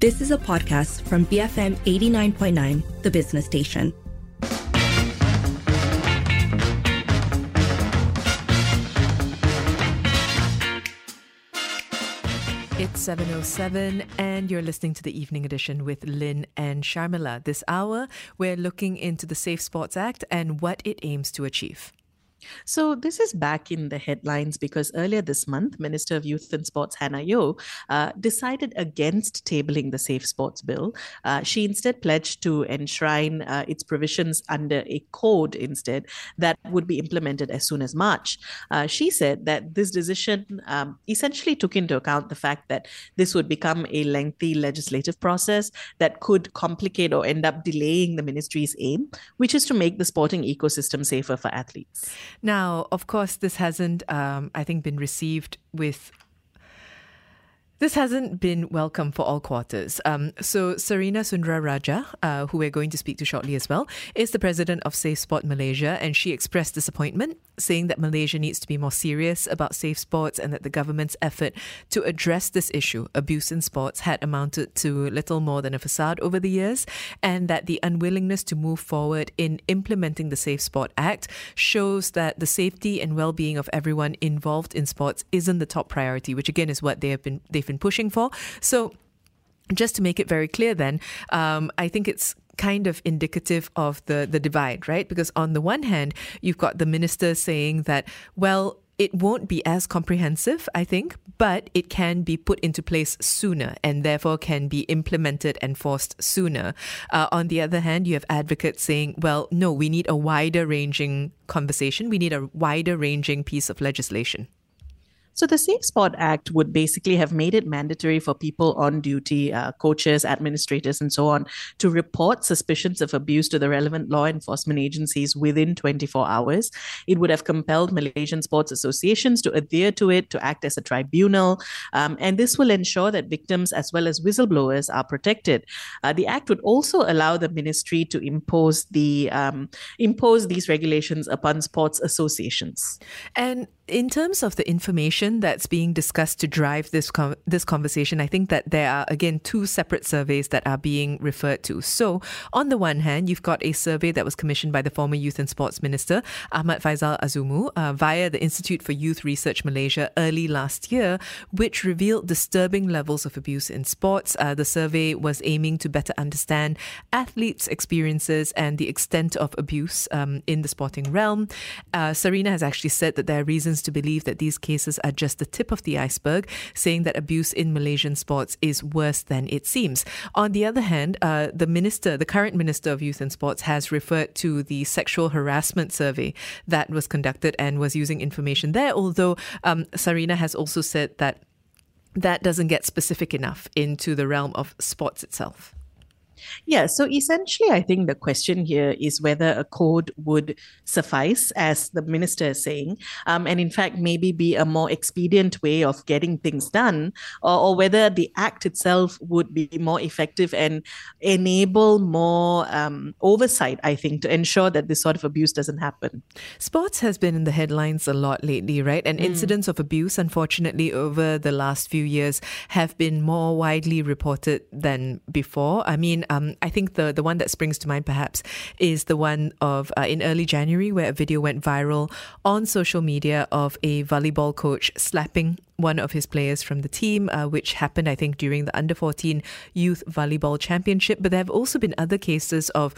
This is a podcast from BFM 89.9, the business station. It's 7.07 and you're listening to the evening edition with Lynn and Sharmila. This hour, we're looking into the Safe Sports Act and what it aims to achieve. So this is back in the headlines because earlier this month, Minister of Youth and Sports Hannah Yeoh uh, decided against tabling the Safe Sports Bill. Uh, she instead pledged to enshrine uh, its provisions under a code instead that would be implemented as soon as March. Uh, she said that this decision um, essentially took into account the fact that this would become a lengthy legislative process that could complicate or end up delaying the ministry's aim, which is to make the sporting ecosystem safer for athletes. Now, of course, this hasn't, um, I think, been received with this hasn't been welcome for all quarters. Um, so, Sarina Sundara Rajah, uh, who we're going to speak to shortly as well, is the president of Safe Sport Malaysia, and she expressed disappointment, saying that Malaysia needs to be more serious about safe sports and that the government's effort to address this issue, abuse in sports, had amounted to little more than a facade over the years, and that the unwillingness to move forward in implementing the Safe Sport Act shows that the safety and well-being of everyone involved in sports isn't the top priority, which again is what they have been they've been pushing for. So, just to make it very clear, then, um, I think it's kind of indicative of the the divide, right? Because on the one hand, you've got the minister saying that, well, it won't be as comprehensive, I think, but it can be put into place sooner and therefore can be implemented and forced sooner. Uh, on the other hand, you have advocates saying, well, no, we need a wider ranging conversation. We need a wider ranging piece of legislation. So the Safe Sport Act would basically have made it mandatory for people on duty, uh, coaches, administrators, and so on, to report suspicions of abuse to the relevant law enforcement agencies within 24 hours. It would have compelled Malaysian sports associations to adhere to it, to act as a tribunal, um, and this will ensure that victims as well as whistleblowers are protected. Uh, the act would also allow the ministry to impose the um, impose these regulations upon sports associations. And in terms of the information that's being discussed to drive this com- this conversation, I think that there are again two separate surveys that are being referred to. So, on the one hand, you've got a survey that was commissioned by the former Youth and Sports Minister Ahmad Faizal Azumu uh, via the Institute for Youth Research Malaysia early last year, which revealed disturbing levels of abuse in sports. Uh, the survey was aiming to better understand athletes' experiences and the extent of abuse um, in the sporting realm. Uh, Sarina has actually said that there are reasons to believe that these cases are just the tip of the iceberg, saying that abuse in Malaysian sports is worse than it seems. On the other hand, uh, the minister, the current minister of youth and sports, has referred to the sexual harassment survey that was conducted and was using information there. Although um, Sarina has also said that that doesn't get specific enough into the realm of sports itself. Yeah, so essentially, I think the question here is whether a code would suffice, as the minister is saying, um, and in fact, maybe be a more expedient way of getting things done, or, or, whether the act itself would be more effective and enable more um, oversight, I think, to ensure that this sort of abuse doesn't happen. Sports has been in the headlines a lot lately, right? And mm. incidents of abuse, unfortunately, over the last few years have been more widely reported than before. I mean, um, I think the the one that springs to mind perhaps is the one of uh, in early January where a video went viral on social media of a volleyball coach slapping one of his players from the team, uh, which happened, I think, during the under 14 youth volleyball championship. But there have also been other cases of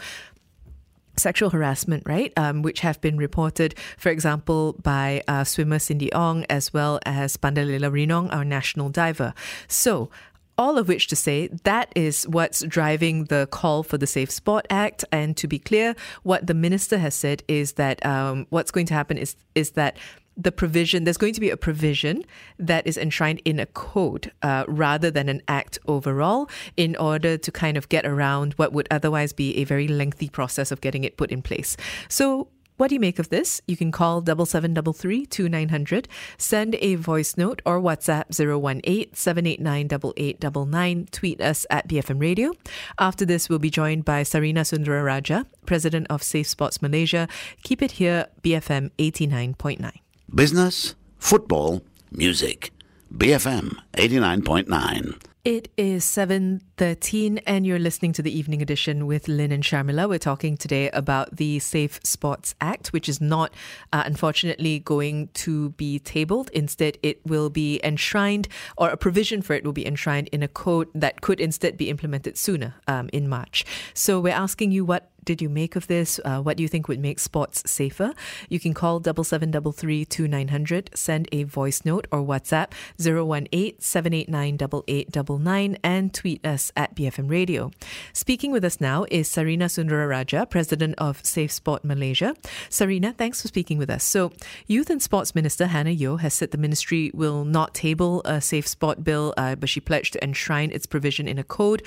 sexual harassment, right? Um, which have been reported, for example, by uh, swimmer Cindy Ong as well as Pandalela Rinong, our national diver. So, all of which to say that is what's driving the call for the Safe Sport Act. And to be clear, what the minister has said is that um, what's going to happen is is that the provision there's going to be a provision that is enshrined in a code uh, rather than an act overall in order to kind of get around what would otherwise be a very lengthy process of getting it put in place so what do you make of this? You can call 7733 2900, send a voice note or WhatsApp 018 789 8899, tweet us at BFM Radio. After this, we'll be joined by Sarina Sundara Rajah, President of Safe Sports Malaysia. Keep it here, BFM 89.9. Business, football, music. BFM 89.9. It is 7.13 and you're listening to the evening edition with Lynn and Sharmila. We're talking today about the Safe Sports Act, which is not, uh, unfortunately, going to be tabled. Instead, it will be enshrined, or a provision for it will be enshrined in a code that could instead be implemented sooner um, in March. So we're asking you what did you make of this? Uh, what do you think would make sports safer? You can call double seven double three two nine hundred, send a voice note or WhatsApp 018 789 8899 and tweet us at BFM Radio. Speaking with us now is Sarina Sundara Rajah, President of Safe Sport Malaysia. Sarina, thanks for speaking with us. So, Youth and Sports Minister Hannah Yeoh has said the ministry will not table a Safe Sport bill, uh, but she pledged to enshrine its provision in a code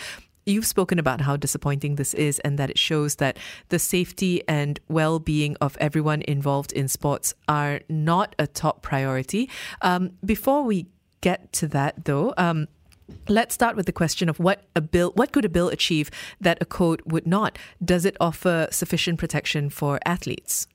You've spoken about how disappointing this is and that it shows that the safety and well being of everyone involved in sports are not a top priority. Um, before we get to that, though, um, Let's start with the question of what a bill what could a bill achieve that a code would not? Does it offer sufficient protection for athletes?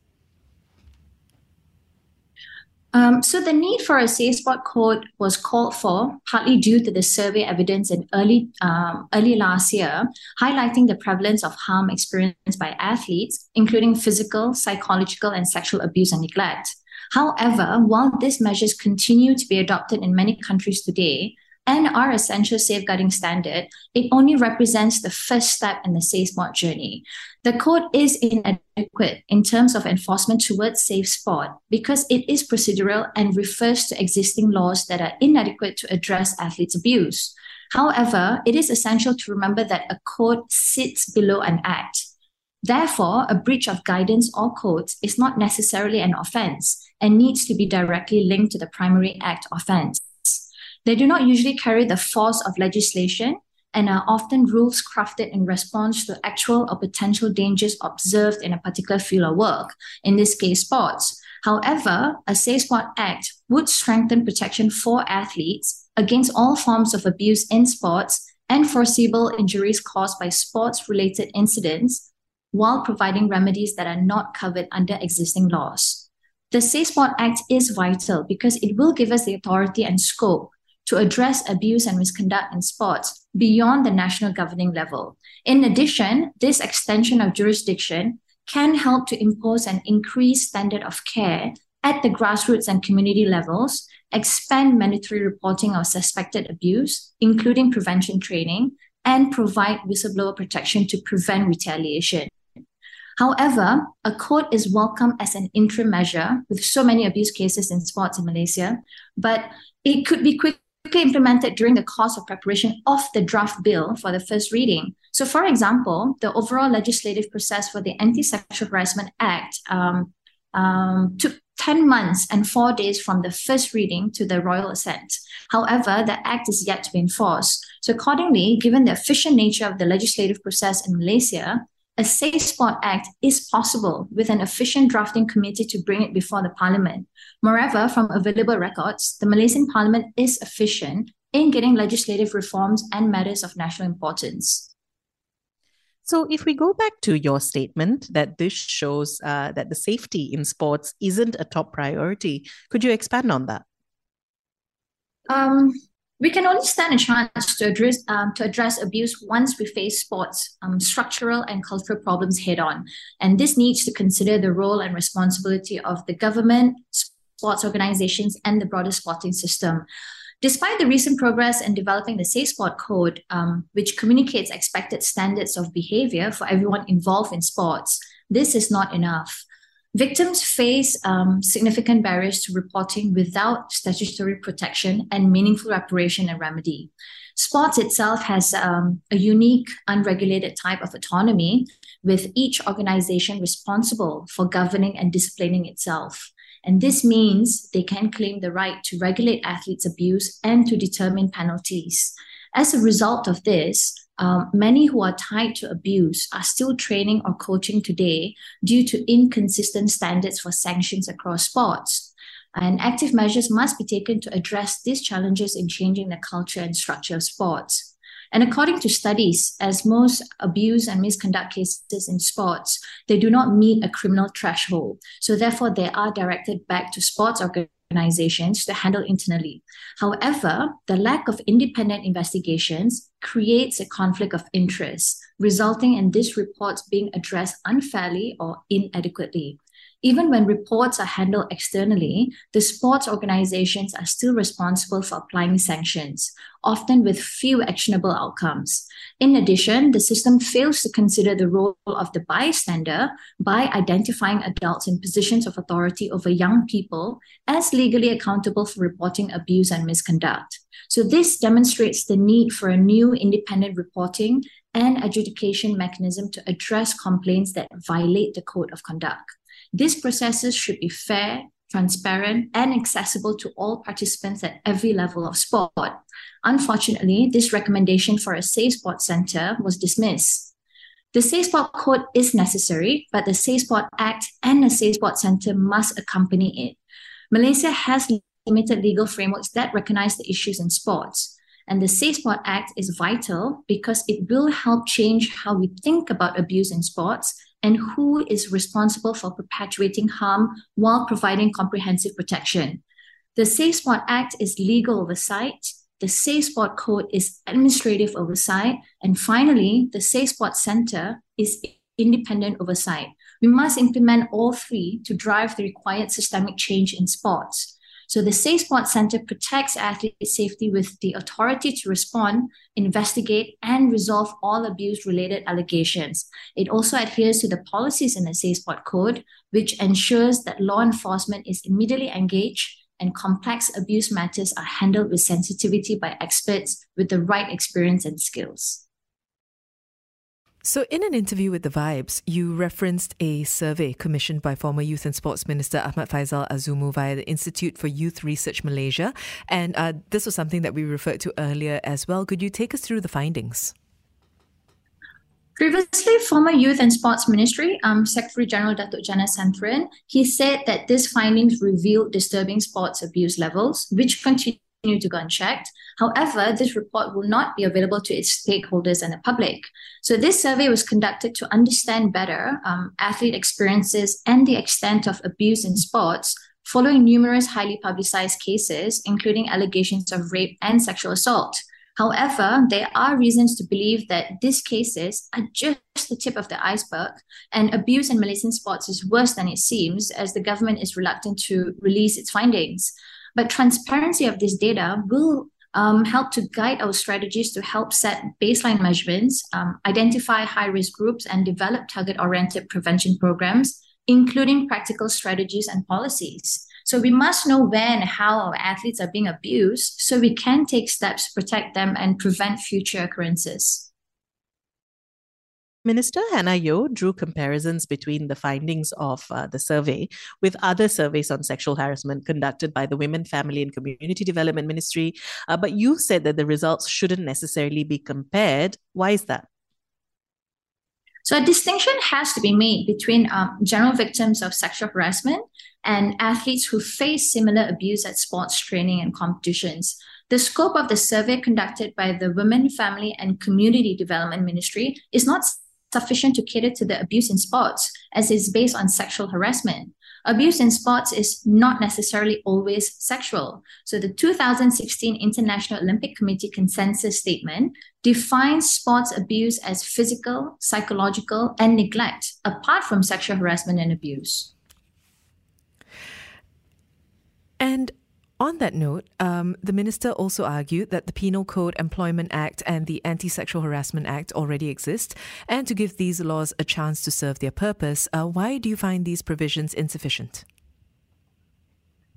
Um, so the need for a safe sport code was called for partly due to the survey evidence in early um, early last year, highlighting the prevalence of harm experienced by athletes, including physical, psychological, and sexual abuse and neglect. However, while these measures continue to be adopted in many countries today, and our essential safeguarding standard, it only represents the first step in the safe sport journey. The code is inadequate in terms of enforcement towards safe sport because it is procedural and refers to existing laws that are inadequate to address athletes' abuse. However, it is essential to remember that a code sits below an act. Therefore, a breach of guidance or codes is not necessarily an offense and needs to be directly linked to the primary act offense. They do not usually carry the force of legislation and are often rules crafted in response to actual or potential dangers observed in a particular field of work, in this case, sports. However, a Safe Sport Act would strengthen protection for athletes against all forms of abuse in sports and foreseeable injuries caused by sports related incidents while providing remedies that are not covered under existing laws. The Safe Sport Act is vital because it will give us the authority and scope to address abuse and misconduct in sports beyond the national governing level. In addition, this extension of jurisdiction can help to impose an increased standard of care at the grassroots and community levels, expand mandatory reporting of suspected abuse, including prevention training, and provide whistleblower protection to prevent retaliation. However, a code is welcome as an interim measure with so many abuse cases in sports in Malaysia, but it could be quick quickly implemented during the course of preparation of the draft bill for the first reading. So, for example, the overall legislative process for the Anti Sexual Harassment Act um, um, took 10 months and four days from the first reading to the royal assent. However, the act is yet to be enforced. So, accordingly, given the efficient nature of the legislative process in Malaysia, a Safe Sport Act is possible with an efficient drafting committee to bring it before the Parliament. Moreover, from available records, the Malaysian Parliament is efficient in getting legislative reforms and matters of national importance. So, if we go back to your statement that this shows uh, that the safety in sports isn't a top priority, could you expand on that? Um, we can only stand a chance to address um, to address abuse once we face sports um, structural and cultural problems head on, and this needs to consider the role and responsibility of the government, sports organizations, and the broader sporting system. Despite the recent progress in developing the Safe Sport Code, um, which communicates expected standards of behavior for everyone involved in sports, this is not enough. Victims face um, significant barriers to reporting without statutory protection and meaningful reparation and remedy. Sports itself has um, a unique, unregulated type of autonomy, with each organization responsible for governing and disciplining itself. And this means they can claim the right to regulate athletes' abuse and to determine penalties. As a result of this, um, many who are tied to abuse are still training or coaching today due to inconsistent standards for sanctions across sports. And active measures must be taken to address these challenges in changing the culture and structure of sports. And according to studies, as most abuse and misconduct cases in sports, they do not meet a criminal threshold. So therefore, they are directed back to sports organizations organizations to handle internally. However, the lack of independent investigations creates a conflict of interest, resulting in these reports being addressed unfairly or inadequately. Even when reports are handled externally, the sports organizations are still responsible for applying sanctions, often with few actionable outcomes. In addition, the system fails to consider the role of the bystander by identifying adults in positions of authority over young people as legally accountable for reporting abuse and misconduct. So, this demonstrates the need for a new independent reporting and adjudication mechanism to address complaints that violate the code of conduct. These processes should be fair, transparent, and accessible to all participants at every level of sport. Unfortunately, this recommendation for a Safe Sport Center was dismissed. The Safe Sport Code is necessary, but the Safe Sport Act and the Safe Sport Center must accompany it. Malaysia has limited legal frameworks that recognize the issues in sports. And the Safe Sport Act is vital because it will help change how we think about abuse in sports and who is responsible for perpetuating harm while providing comprehensive protection. The Safe Sport Act is legal oversight, the Safe Sport Code is administrative oversight, and finally, the Safe Sport Center is independent oversight. We must implement all three to drive the required systemic change in sports. So the Safe Sports Center protects athlete safety with the authority to respond, investigate, and resolve all abuse-related allegations. It also adheres to the policies in the Safe Sport Code, which ensures that law enforcement is immediately engaged and complex abuse matters are handled with sensitivity by experts with the right experience and skills. So, in an interview with The Vibes, you referenced a survey commissioned by former Youth and Sports Minister Ahmad Faizal Azumu via the Institute for Youth Research Malaysia. And uh, this was something that we referred to earlier as well. Could you take us through the findings? Previously, former Youth and Sports Ministry um, Secretary General Datuk Jana Santhiran, he said that these findings revealed disturbing sports abuse levels, which continue to go unchecked. However, this report will not be available to its stakeholders and the public. So, this survey was conducted to understand better um, athlete experiences and the extent of abuse in sports following numerous highly publicized cases, including allegations of rape and sexual assault. However, there are reasons to believe that these cases are just the tip of the iceberg, and abuse in Malaysian sports is worse than it seems, as the government is reluctant to release its findings. But transparency of this data will um, help to guide our strategies to help set baseline measurements, um, identify high risk groups, and develop target oriented prevention programs, including practical strategies and policies. So we must know when and how our athletes are being abused so we can take steps to protect them and prevent future occurrences. Minister Hannah Yeoh drew comparisons between the findings of uh, the survey with other surveys on sexual harassment conducted by the Women, Family and Community Development Ministry. Uh, but you said that the results shouldn't necessarily be compared. Why is that? So, a distinction has to be made between um, general victims of sexual harassment and athletes who face similar abuse at sports training and competitions. The scope of the survey conducted by the Women, Family and Community Development Ministry is not sufficient to cater to the abuse in sports, as it's based on sexual harassment. Abuse in sports is not necessarily always sexual. So, the 2016 International Olympic Committee consensus statement defines sports abuse as physical, psychological, and neglect, apart from sexual harassment and abuse. And on that note, um, the minister also argued that the Penal Code Employment Act and the Anti Sexual Harassment Act already exist, and to give these laws a chance to serve their purpose, uh, why do you find these provisions insufficient?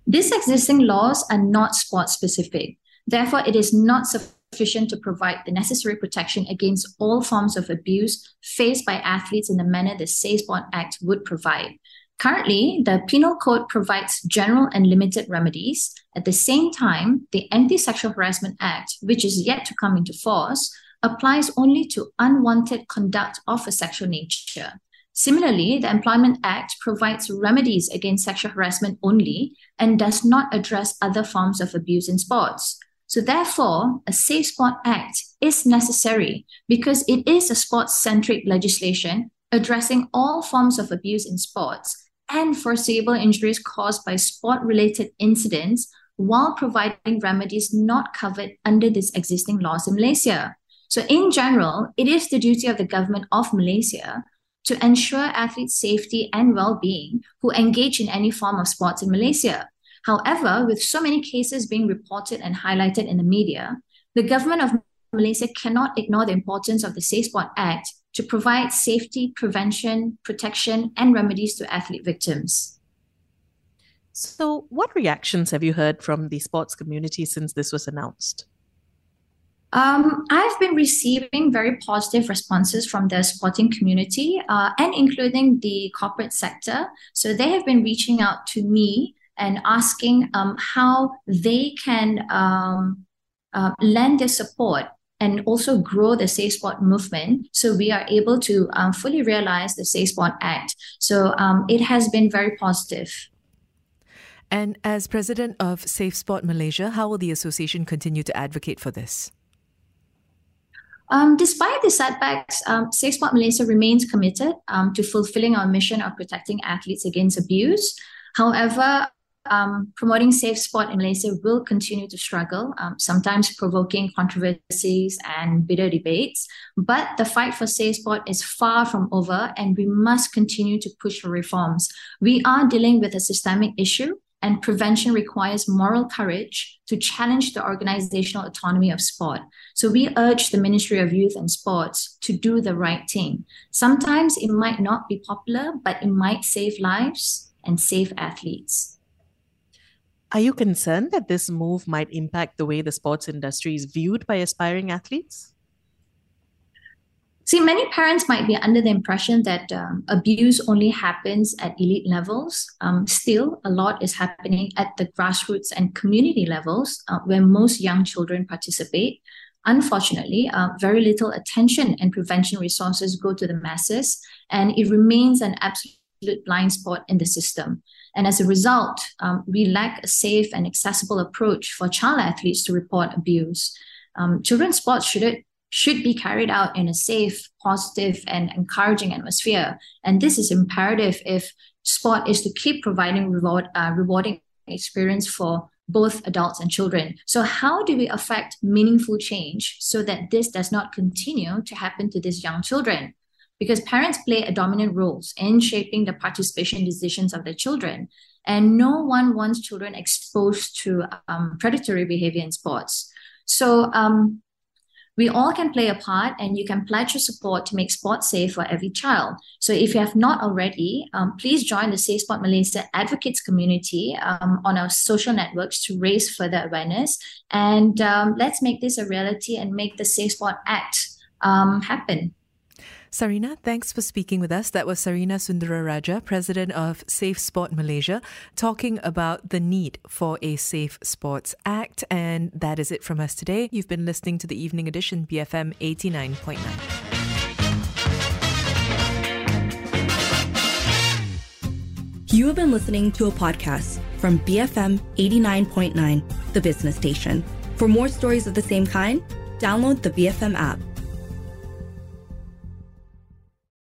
These existing laws are not sport specific. Therefore, it is not sufficient to provide the necessary protection against all forms of abuse faced by athletes in the manner the Safe Sport Act would provide. Currently, the Penal Code provides general and limited remedies. At the same time, the Anti Sexual Harassment Act, which is yet to come into force, applies only to unwanted conduct of a sexual nature. Similarly, the Employment Act provides remedies against sexual harassment only and does not address other forms of abuse in sports. So, therefore, a Safe Sport Act is necessary because it is a sports centric legislation addressing all forms of abuse in sports and foreseeable injuries caused by sport related incidents while providing remedies not covered under these existing laws in Malaysia. So, in general, it is the duty of the government of Malaysia to ensure athletes' safety and well being who engage in any form of sports in Malaysia. However, with so many cases being reported and highlighted in the media, the government of Malaysia cannot ignore the importance of the Safe Sport Act to provide safety, prevention, protection, and remedies to athlete victims. So, what reactions have you heard from the sports community since this was announced? Um, I've been receiving very positive responses from the sporting community uh, and including the corporate sector. So they have been reaching out to me and asking um, how they can um, uh, lend their support and also grow the Safe Sport movement so we are able to um, fully realize the Safe Sport Act. So um, it has been very positive. And as president of Safe Sport Malaysia, how will the association continue to advocate for this? Um, despite the setbacks, um, Safe Sport Malaysia remains committed um, to fulfilling our mission of protecting athletes against abuse. However, um, promoting safe sport in Malaysia will continue to struggle, um, sometimes provoking controversies and bitter debates. But the fight for safe sport is far from over, and we must continue to push for reforms. We are dealing with a systemic issue, and prevention requires moral courage to challenge the organizational autonomy of sport. So we urge the Ministry of Youth and Sports to do the right thing. Sometimes it might not be popular, but it might save lives and save athletes. Are you concerned that this move might impact the way the sports industry is viewed by aspiring athletes? See, many parents might be under the impression that um, abuse only happens at elite levels. Um, still, a lot is happening at the grassroots and community levels uh, where most young children participate. Unfortunately, uh, very little attention and prevention resources go to the masses, and it remains an absolute blind spot in the system. And as a result, um, we lack a safe and accessible approach for child athletes to report abuse. Um, children's sports should it, should be carried out in a safe, positive, and encouraging atmosphere. And this is imperative if sport is to keep providing reward, uh, rewarding experience for both adults and children. So, how do we affect meaningful change so that this does not continue to happen to these young children? Because parents play a dominant role in shaping the participation decisions of their children. And no one wants children exposed to um, predatory behavior in sports. So um, we all can play a part, and you can pledge your support to make sports safe for every child. So if you have not already, um, please join the Safe Sport Malaysia advocates community um, on our social networks to raise further awareness. And um, let's make this a reality and make the Safe Sport Act um, happen. Sarina, thanks for speaking with us. That was Sarina Sundara Rajah, president of Safe Sport Malaysia, talking about the need for a Safe Sports Act. And that is it from us today. You've been listening to the evening edition, BFM 89.9. You have been listening to a podcast from BFM 89.9, the business station. For more stories of the same kind, download the BFM app.